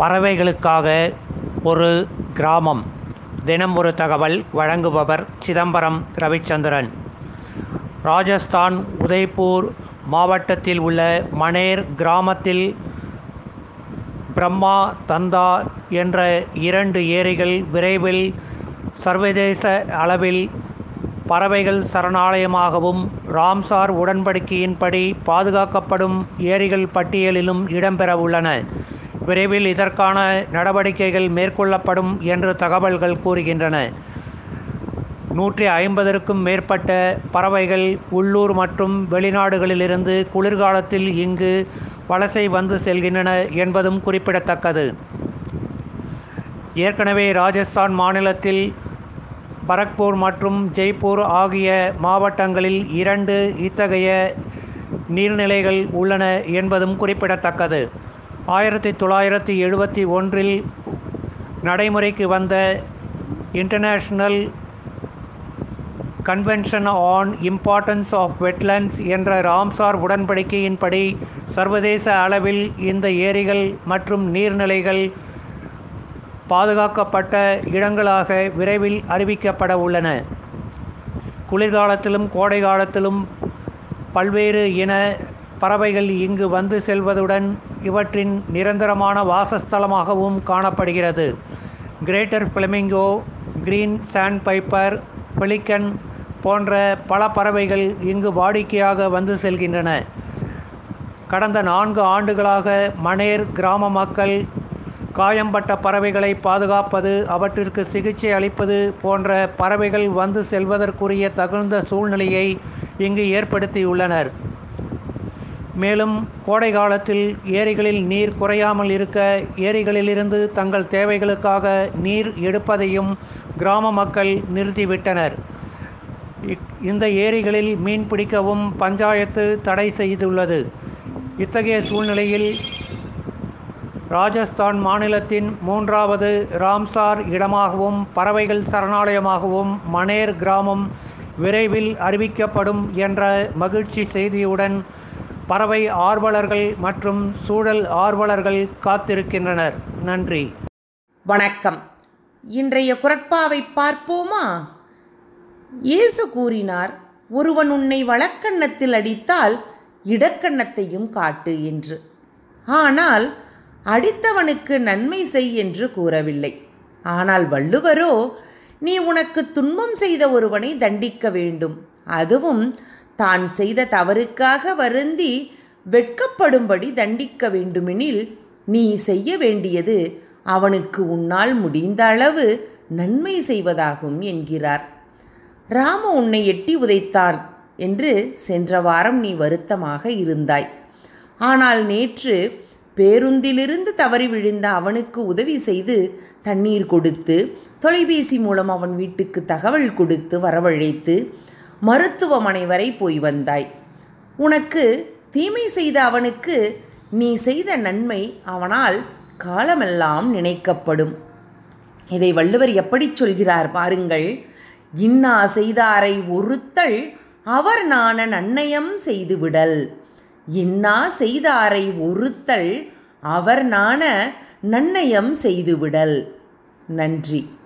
பறவைகளுக்காக ஒரு கிராமம். தினம் ஒரு தகவல் வழங்குபவர் சிதம்பரம் ரவிச்சந்திரன். ராஜஸ்தான் உதய்பூர் மாவட்டத்தில் உள்ள மனேர் கிராமத்தில் பிரம்மா தந்தா என்ற இரண்டு ஏரிகள் விரைவில் சர்வதேச அளவில் பறவைகள் சரணாலயமாகவும் ராம்சார் உடன்படிக்கையின்படி பாதுகாக்கப்படும் ஏரிகள் பட்டியலிலும் இடம்பெற உள்ளன விரைவில் இதற்கான நடவடிக்கைகள் மேற்கொள்ளப்படும் என்று தகவல்கள் கூறுகின்றன. நூற்றி ஐம்பதற்கும் மேற்பட்ட பறவைகள் உள்ளூர் மற்றும் வெளிநாடுகளிலிருந்து குளிர்காலத்தில் இங்கு வலசை வந்து செல்கின்றன என்பதும் குறிப்பிடத்தக்கது. ஏற்கனவே ராஜஸ்தான் மாநிலத்தில் பரக்பூர் மற்றும் ஜெய்ப்பூர் ஆகிய மாவட்டங்களில் இரண்டு இத்தகைய நீர்நிலைகள் உள்ளன என்பதும் குறிப்பிடத்தக்கது. ஆயிரத்தி தொள்ளாயிரத்தி எழுபத்தி ஒன்றில் நடைமுறைக்கு வந்த international convention on importance of wetlands என்ற ராம்சார் உடன்படிக்கையின்படி சர்வதேச அளவில் இந்த ஏரிகள் மற்றும் நீர்நிலைகள் பாதுகாக்கப்பட்ட இடங்களாக விரைவில் அறிவிக்கப்பட உள்ளன. குளிர்காலத்திலும் கோடை காலத்திலும் பல்வேறு இன பறவைகள் இங்கு வந்து செல்வதுடன் இவற்றின் நிரந்தரமான வாசஸ்தலமாகவும் காணப்படுகிறது. Greater flamingo green sandpiper pelican போன்ற பல பறவைகள் இங்கு வாடிக்கையாக வந்து செல்கின்றன. கடந்த நான்கு ஆண்டுகளாக மணேர் கிராம மக்கள் காயம்பட்ட பறவைகளை பாதுகாப்பது அவற்றிற்கு சிகிச்சை அளிப்பது போன்ற பறவைகள் வந்து செல்வதற்குரிய தகுந்த சூழ்நிலையை இங்கு ஏற்படுத்தியுள்ளனர். மேலும் கோடை காலத்தில் ஏரிகளில் நீர் குறையாமல் இருக்க ஏரிகளிலிருந்து தங்கள் தேவைகளுக்காக நீர் எடுப்பதையும் கிராம மக்கள் நிறுத்திவிட்டனர். இந்த ஏரிகளில் மீன் பிடிக்கவும் பஞ்சாயத்து தடை செய்துள்ளது. இத்தகைய சூழ்நிலையில் ராஜஸ்தான் மாநிலத்தின் மூன்றாவது ராம்சார் இடமாகவும் பறவைகள் சரணாலயமாகவும் மனேர் கிராமம் விரைவில் அறிவிக்கப்படும் என்ற மகிழ்ச்சி செய்தியுடன் பறவை ஆர்வலர்கள் மற்றும் சூழல் ஆர்வலர்கள் காத்திருக்கின்றனர். நன்றி. வணக்கம். இன்றைய குரட்பாவை பார்ப்போமா? இயேசு கூறினார் ஒருவன் உன்னை வழக்கண்ணத்தில் அடித்தால் இடக்கண்ணத்தையும் காட்டு என்று. ஆனால் அடித்தவனுக்கு நன்மை செய் என்று கூறவில்லை. ஆனால் வள்ளுவரோ நீ உனக்கு துன்பம் செய்த ஒருவனை தண்டிக்க வேண்டும். அதுவும் தான் செய்த தவறுக்காக வருந்தி வெட்கப்படும்படி தண்டிக்க வேண்டுமெனில் நீ செய்ய வேண்டியது அவனுக்கு உன்னால் முடிந்த அளவு நன்மை செய்வதாகும் என்கிறார். ராம உன்னை எட்டி உதைத்தான் என்று சென்ற வாரம் நீ வருத்தமாக இருந்தாய். ஆனால் நேற்று பேருந்திலிருந்து தவறி விழுந்த அவனுக்கு உதவி செய்து தண்ணீர் கொடுத்து தொலைபேசி மூலம் அவன் வீட்டுக்கு தகவல் கொடுத்து வரவழைத்து மருத்துவமனை வரை போய் வந்தாய். உனக்கு தீமை செய்த அவனுக்கு நீ செய்த நன்மை அவனால் காலமெல்லாம் நினைக்கப்படும். இதை வள்ளுவர் எப்படி சொல்கிறார் பாருங்கள். இன்னா செய்தாரை ஒருத்தல் அவர் நான நன்னயம் செய்துவிடல் இன்னா செய்தாரை ஒருத்தல் அவர் நான நன்னயம் செய்துவிடல் நன்றி.